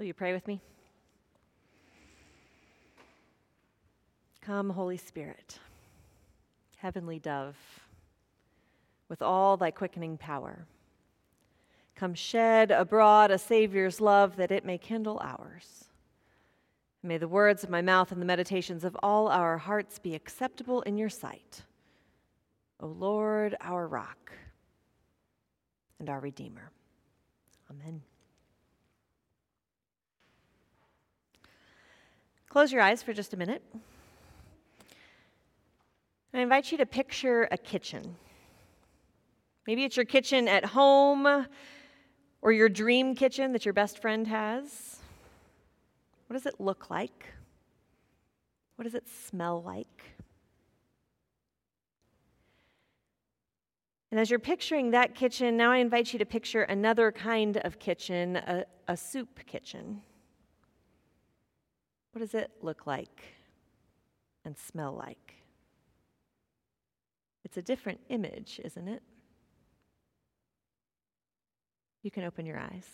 Will you pray with me? Come, Holy Spirit, heavenly dove, with all thy quickening power. Come, shed abroad a Savior's love that it may kindle ours. May the words of my mouth and the meditations of all our hearts be acceptable in your sight. O Lord, our rock and our Redeemer. Amen. Close your eyes for just a minute. I invite you to picture a kitchen. Maybe it's your kitchen at home or your dream kitchen that your best friend has. What does it look like? What does it smell like? And as you're picturing that kitchen, now I invite you to picture another kind of kitchen, a, a soup kitchen. What does it look like and smell like? It's a different image, isn't it? You can open your eyes.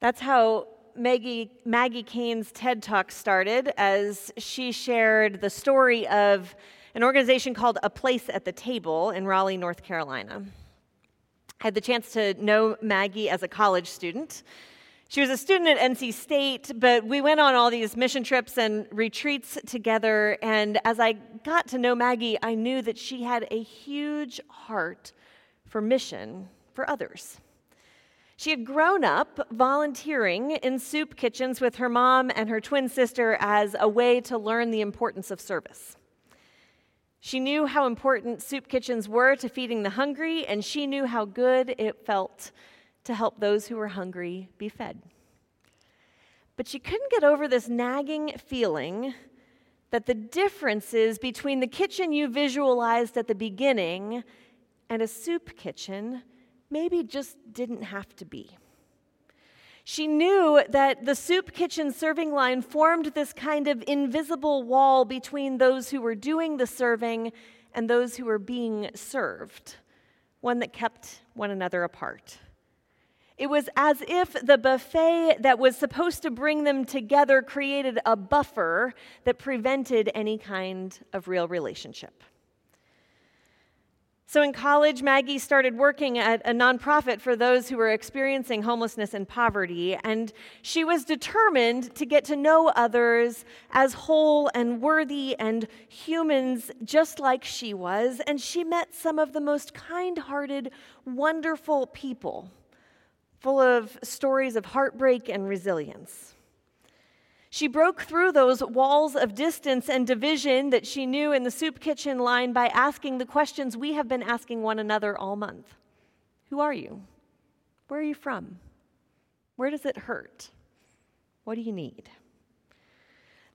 That's how Maggie, Maggie Kane's TED Talk started as she shared the story of an organization called A Place at the Table in Raleigh, North Carolina. I had the chance to know Maggie as a college student. She was a student at NC State, but we went on all these mission trips and retreats together. And as I got to know Maggie, I knew that she had a huge heart for mission for others. She had grown up volunteering in soup kitchens with her mom and her twin sister as a way to learn the importance of service. She knew how important soup kitchens were to feeding the hungry, and she knew how good it felt to help those who were hungry be fed. But she couldn't get over this nagging feeling that the differences between the kitchen you visualized at the beginning and a soup kitchen maybe just didn't have to be. She knew that the soup kitchen serving line formed this kind of invisible wall between those who were doing the serving and those who were being served, one that kept one another apart. It was as if the buffet that was supposed to bring them together created a buffer that prevented any kind of real relationship. So, in college, Maggie started working at a nonprofit for those who were experiencing homelessness and poverty, and she was determined to get to know others as whole and worthy and humans just like she was. And she met some of the most kind hearted, wonderful people full of stories of heartbreak and resilience. She broke through those walls of distance and division that she knew in the soup kitchen line by asking the questions we have been asking one another all month Who are you? Where are you from? Where does it hurt? What do you need?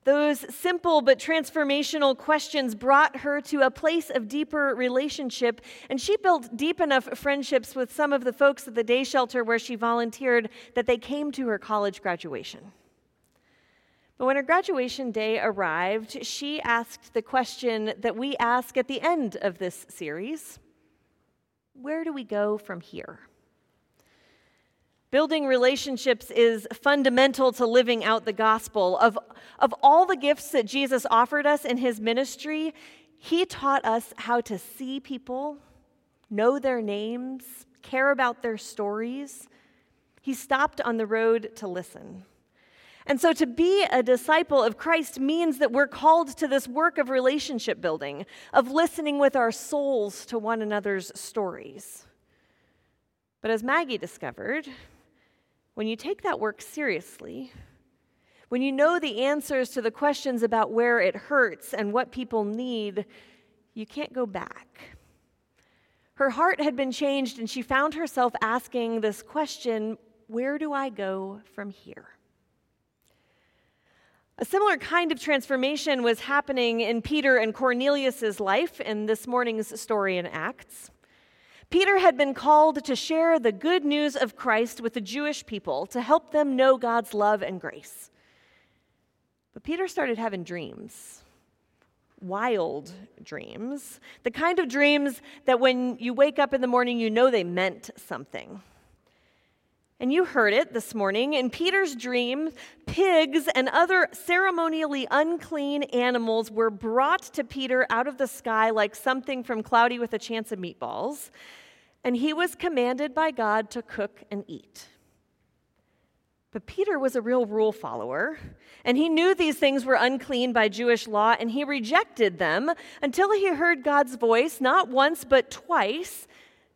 Those simple but transformational questions brought her to a place of deeper relationship, and she built deep enough friendships with some of the folks at the day shelter where she volunteered that they came to her college graduation. But when her graduation day arrived, she asked the question that we ask at the end of this series Where do we go from here? Building relationships is fundamental to living out the gospel. Of, of all the gifts that Jesus offered us in his ministry, he taught us how to see people, know their names, care about their stories. He stopped on the road to listen. And so, to be a disciple of Christ means that we're called to this work of relationship building, of listening with our souls to one another's stories. But as Maggie discovered, when you take that work seriously, when you know the answers to the questions about where it hurts and what people need, you can't go back. Her heart had been changed, and she found herself asking this question Where do I go from here? A similar kind of transformation was happening in Peter and Cornelius's life in this morning's story in Acts. Peter had been called to share the good news of Christ with the Jewish people to help them know God's love and grace. But Peter started having dreams, wild dreams, the kind of dreams that when you wake up in the morning, you know they meant something. And you heard it this morning. In Peter's dream, pigs and other ceremonially unclean animals were brought to Peter out of the sky like something from Cloudy with a Chance of Meatballs. And he was commanded by God to cook and eat. But Peter was a real rule follower, and he knew these things were unclean by Jewish law, and he rejected them until he heard God's voice, not once, but twice,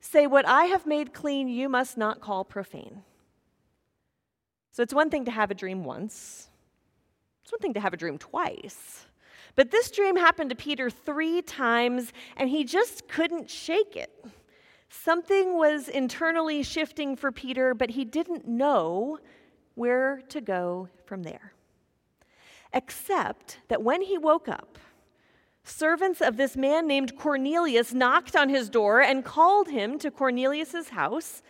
say, What I have made clean, you must not call profane. So it's one thing to have a dream once, it's one thing to have a dream twice. But this dream happened to Peter three times, and he just couldn't shake it. Something was internally shifting for Peter, but he didn't know where to go from there. Except that when he woke up, servants of this man named Cornelius knocked on his door and called him to Cornelius's house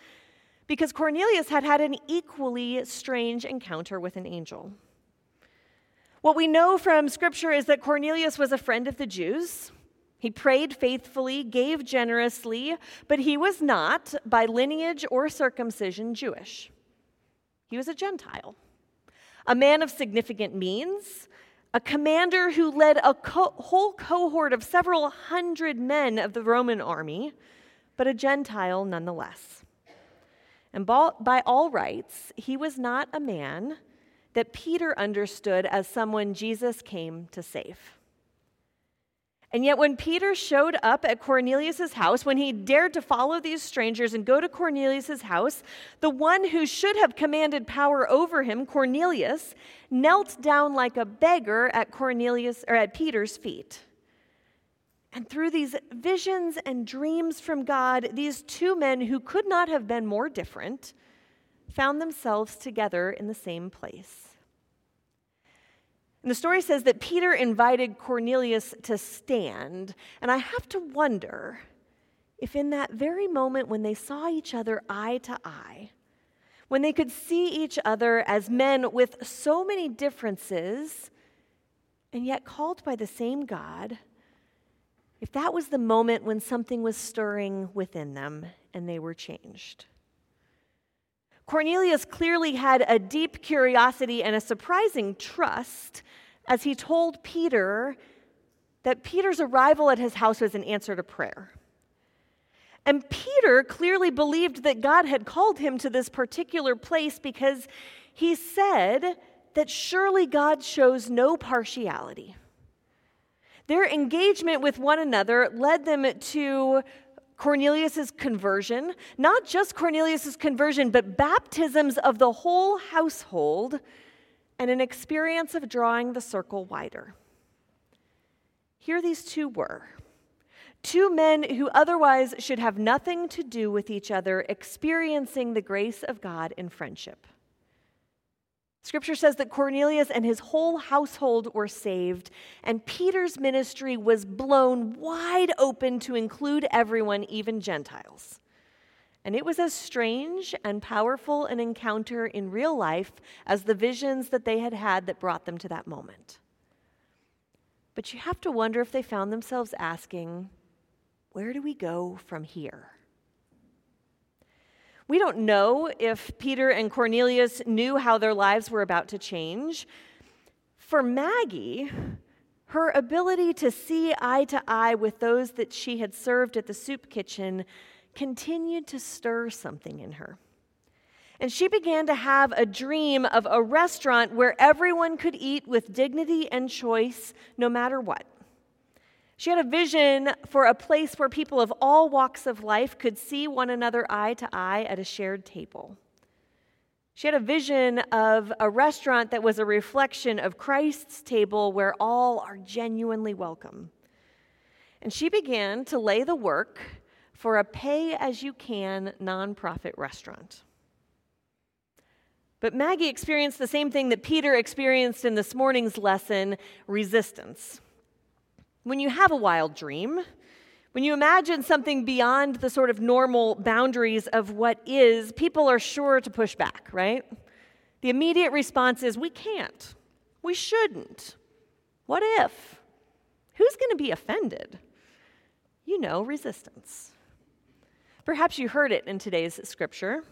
because Cornelius had had an equally strange encounter with an angel. What we know from Scripture is that Cornelius was a friend of the Jews. He prayed faithfully, gave generously, but he was not, by lineage or circumcision, Jewish. He was a Gentile, a man of significant means, a commander who led a co- whole cohort of several hundred men of the Roman army, but a Gentile nonetheless. And by all rights, he was not a man that Peter understood as someone Jesus came to save. And yet, when Peter showed up at Cornelius' house, when he dared to follow these strangers and go to Cornelius' house, the one who should have commanded power over him, Cornelius, knelt down like a beggar at Cornelius or at Peter's feet. And through these visions and dreams from God, these two men who could not have been more different found themselves together in the same place. And the story says that Peter invited Cornelius to stand. And I have to wonder if, in that very moment when they saw each other eye to eye, when they could see each other as men with so many differences and yet called by the same God, if that was the moment when something was stirring within them and they were changed. Cornelius clearly had a deep curiosity and a surprising trust as he told Peter that Peter's arrival at his house was an answer to prayer. And Peter clearly believed that God had called him to this particular place because he said that surely God shows no partiality. Their engagement with one another led them to Cornelius's conversion, not just Cornelius's conversion, but baptisms of the whole household and an experience of drawing the circle wider. Here these two were two men who otherwise should have nothing to do with each other, experiencing the grace of God in friendship. Scripture says that Cornelius and his whole household were saved, and Peter's ministry was blown wide open to include everyone, even Gentiles. And it was as strange and powerful an encounter in real life as the visions that they had had that brought them to that moment. But you have to wonder if they found themselves asking, where do we go from here? We don't know if Peter and Cornelius knew how their lives were about to change. For Maggie, her ability to see eye to eye with those that she had served at the soup kitchen continued to stir something in her. And she began to have a dream of a restaurant where everyone could eat with dignity and choice, no matter what. She had a vision for a place where people of all walks of life could see one another eye to eye at a shared table. She had a vision of a restaurant that was a reflection of Christ's table where all are genuinely welcome. And she began to lay the work for a pay as you can nonprofit restaurant. But Maggie experienced the same thing that Peter experienced in this morning's lesson resistance. When you have a wild dream, when you imagine something beyond the sort of normal boundaries of what is, people are sure to push back, right? The immediate response is, we can't. We shouldn't. What if? Who's going to be offended? You know, resistance. Perhaps you heard it in today's scripture.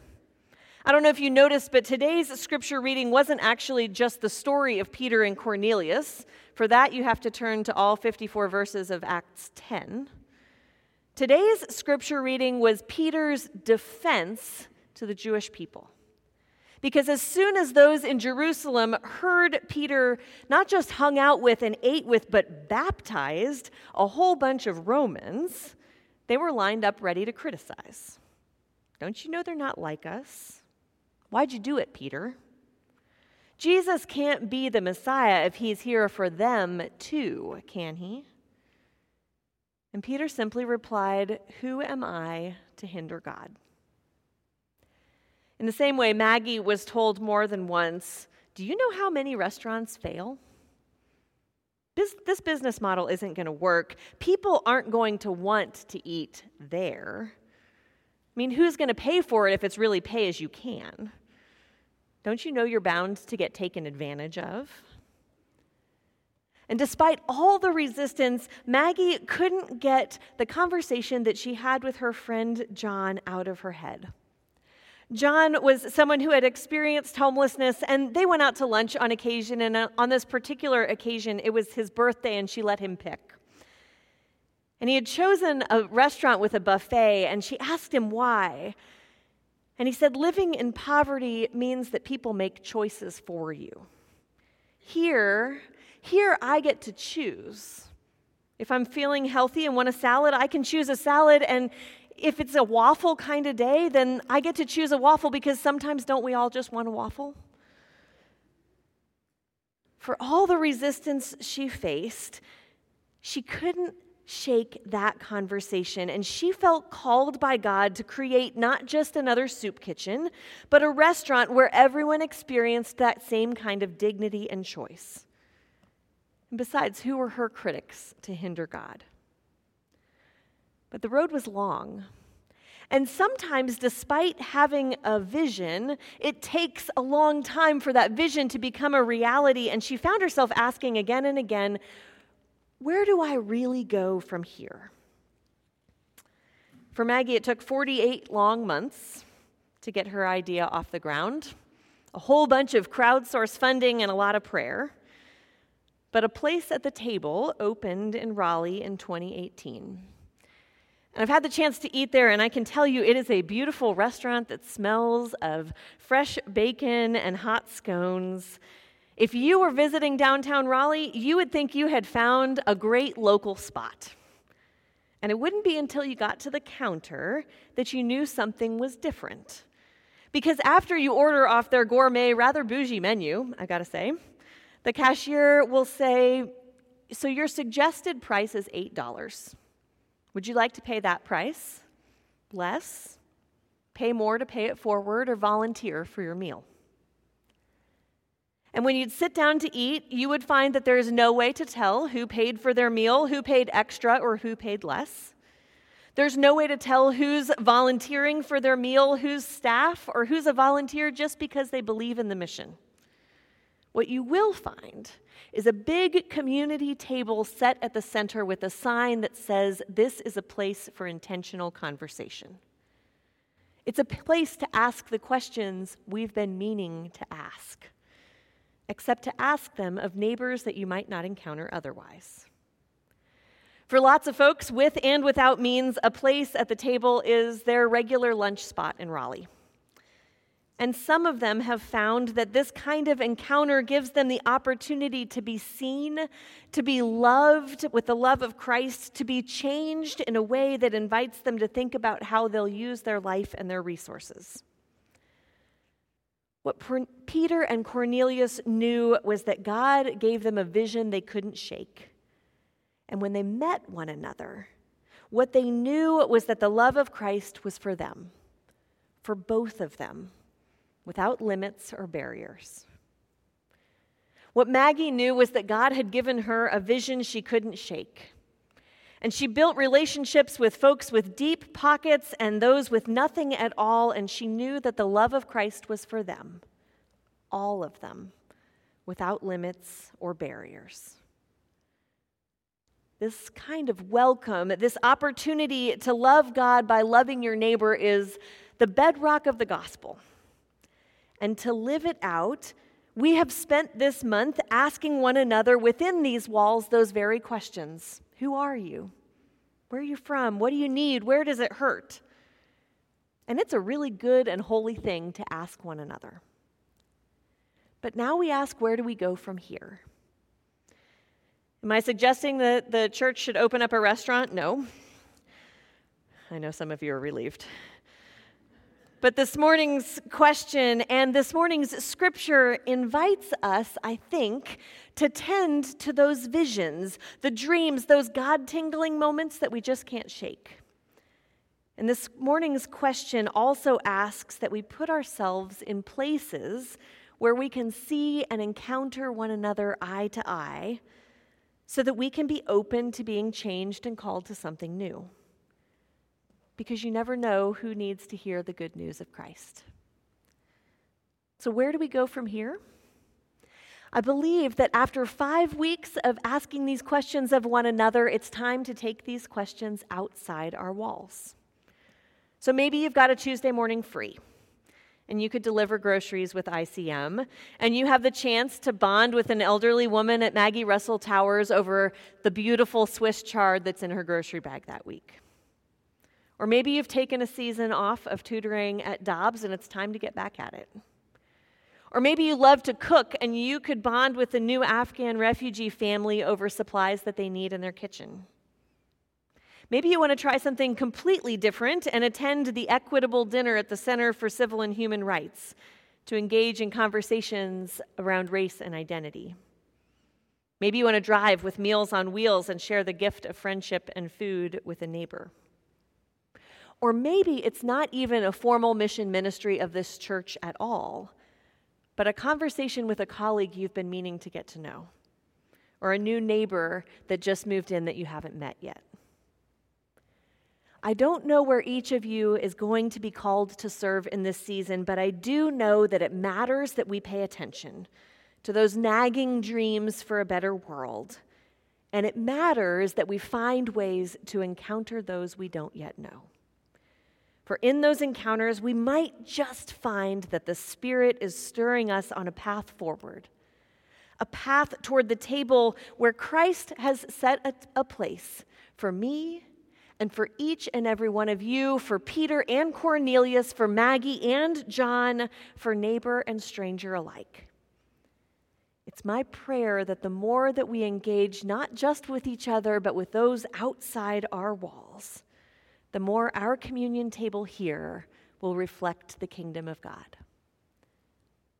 I don't know if you noticed, but today's scripture reading wasn't actually just the story of Peter and Cornelius. For that, you have to turn to all 54 verses of Acts 10. Today's scripture reading was Peter's defense to the Jewish people. Because as soon as those in Jerusalem heard Peter not just hung out with and ate with, but baptized a whole bunch of Romans, they were lined up ready to criticize. Don't you know they're not like us? Why'd you do it, Peter? Jesus can't be the Messiah if he's here for them too, can he? And Peter simply replied, Who am I to hinder God? In the same way, Maggie was told more than once Do you know how many restaurants fail? This, business model isn't going to work. People aren't going to want to eat there. I mean, who's going to pay for it if it's really pay as you can? Don't you know you're bound to get taken advantage of? And despite all the resistance, Maggie couldn't get the conversation that she had with her friend John out of her head. John was someone who had experienced homelessness, and they went out to lunch on occasion. And on this particular occasion, it was his birthday, and she let him pick. And he had chosen a restaurant with a buffet, and she asked him why. And he said, Living in poverty means that people make choices for you. Here, here I get to choose. If I'm feeling healthy and want a salad, I can choose a salad. And if it's a waffle kind of day, then I get to choose a waffle because sometimes don't we all just want a waffle? For all the resistance she faced, she couldn't shake that conversation. And she felt called by God to create not just another soup kitchen, but a restaurant where everyone experienced that same kind of dignity and choice. And besides, who were her critics to hinder God? But the road was long. And sometimes, despite having a vision, it takes a long time for that vision to become a reality. And she found herself asking again and again, where do I really go from here? For Maggie, it took 48 long months to get her idea off the ground, a whole bunch of crowdsource funding, and a lot of prayer. But a place at the table opened in Raleigh in 2018. And I've had the chance to eat there, and I can tell you it is a beautiful restaurant that smells of fresh bacon and hot scones. If you were visiting downtown Raleigh, you would think you had found a great local spot. And it wouldn't be until you got to the counter that you knew something was different. Because after you order off their gourmet, rather bougie menu, I gotta say, the cashier will say, So your suggested price is $8. Would you like to pay that price? Less? Pay more to pay it forward or volunteer for your meal? And when you'd sit down to eat, you would find that there is no way to tell who paid for their meal, who paid extra, or who paid less. There's no way to tell who's volunteering for their meal, who's staff, or who's a volunteer just because they believe in the mission. What you will find is a big community table set at the center with a sign that says, This is a place for intentional conversation. It's a place to ask the questions we've been meaning to ask except to ask them of neighbors that you might not encounter otherwise. For lots of folks with and without means, a place at the table is their regular lunch spot in Raleigh. And some of them have found that this kind of encounter gives them the opportunity to be seen, to be loved with the love of Christ, to be changed in a way that invites them to think about how they'll use their life and their resources. What Peter and Cornelius knew was that God gave them a vision they couldn't shake. And when they met one another, what they knew was that the love of Christ was for them, for both of them, without limits or barriers. What Maggie knew was that God had given her a vision she couldn't shake. And she built relationships with folks with deep pockets and those with nothing at all, and she knew that the love of Christ was for them, all of them, without limits or barriers. This kind of welcome, this opportunity to love God by loving your neighbor is the bedrock of the gospel. and to live it out, we have spent this month asking one another within these walls those very questions Who are you? Where are you from? What do you need? Where does it hurt? And it's a really good and holy thing to ask one another. But now we ask, where do we go from here? Am I suggesting that the church should open up a restaurant? No. I know some of you are relieved. But this morning's question and this morning's scripture invites us, I think, to tend to those visions, the dreams, those God tingling moments that we just can't shake. And this morning's question also asks that we put ourselves in places where we can see and encounter one another eye to eye so that we can be open to being changed and called to something new. Because you never know who needs to hear the good news of Christ. So, where do we go from here? I believe that after five weeks of asking these questions of one another, it's time to take these questions outside our walls. So maybe you've got a Tuesday morning free and you could deliver groceries with ICM, and you have the chance to bond with an elderly woman at Maggie Russell Towers over the beautiful Swiss chard that's in her grocery bag that week. Or maybe you've taken a season off of tutoring at Dobbs and it's time to get back at it. Or maybe you love to cook and you could bond with a new Afghan refugee family over supplies that they need in their kitchen. Maybe you want to try something completely different and attend the equitable dinner at the Center for Civil and Human Rights to engage in conversations around race and identity. Maybe you want to drive with Meals on Wheels and share the gift of friendship and food with a neighbor. Or maybe it's not even a formal mission ministry of this church at all, but a conversation with a colleague you've been meaning to get to know, or a new neighbor that just moved in that you haven't met yet. I don't know where each of you is going to be called to serve in this season, but I do know that it matters that we pay attention to those nagging dreams for a better world. And it matters that we find ways to encounter those we don't yet know. For in those encounters, we might just find that the Spirit is stirring us on a path forward, a path toward the table where Christ has set a, a place for me and for each and every one of you, for Peter and Cornelius, for Maggie and John, for neighbor and stranger alike. It's my prayer that the more that we engage not just with each other, but with those outside our walls, the more our communion table here will reflect the kingdom of God.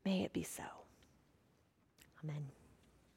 May it be so. Amen.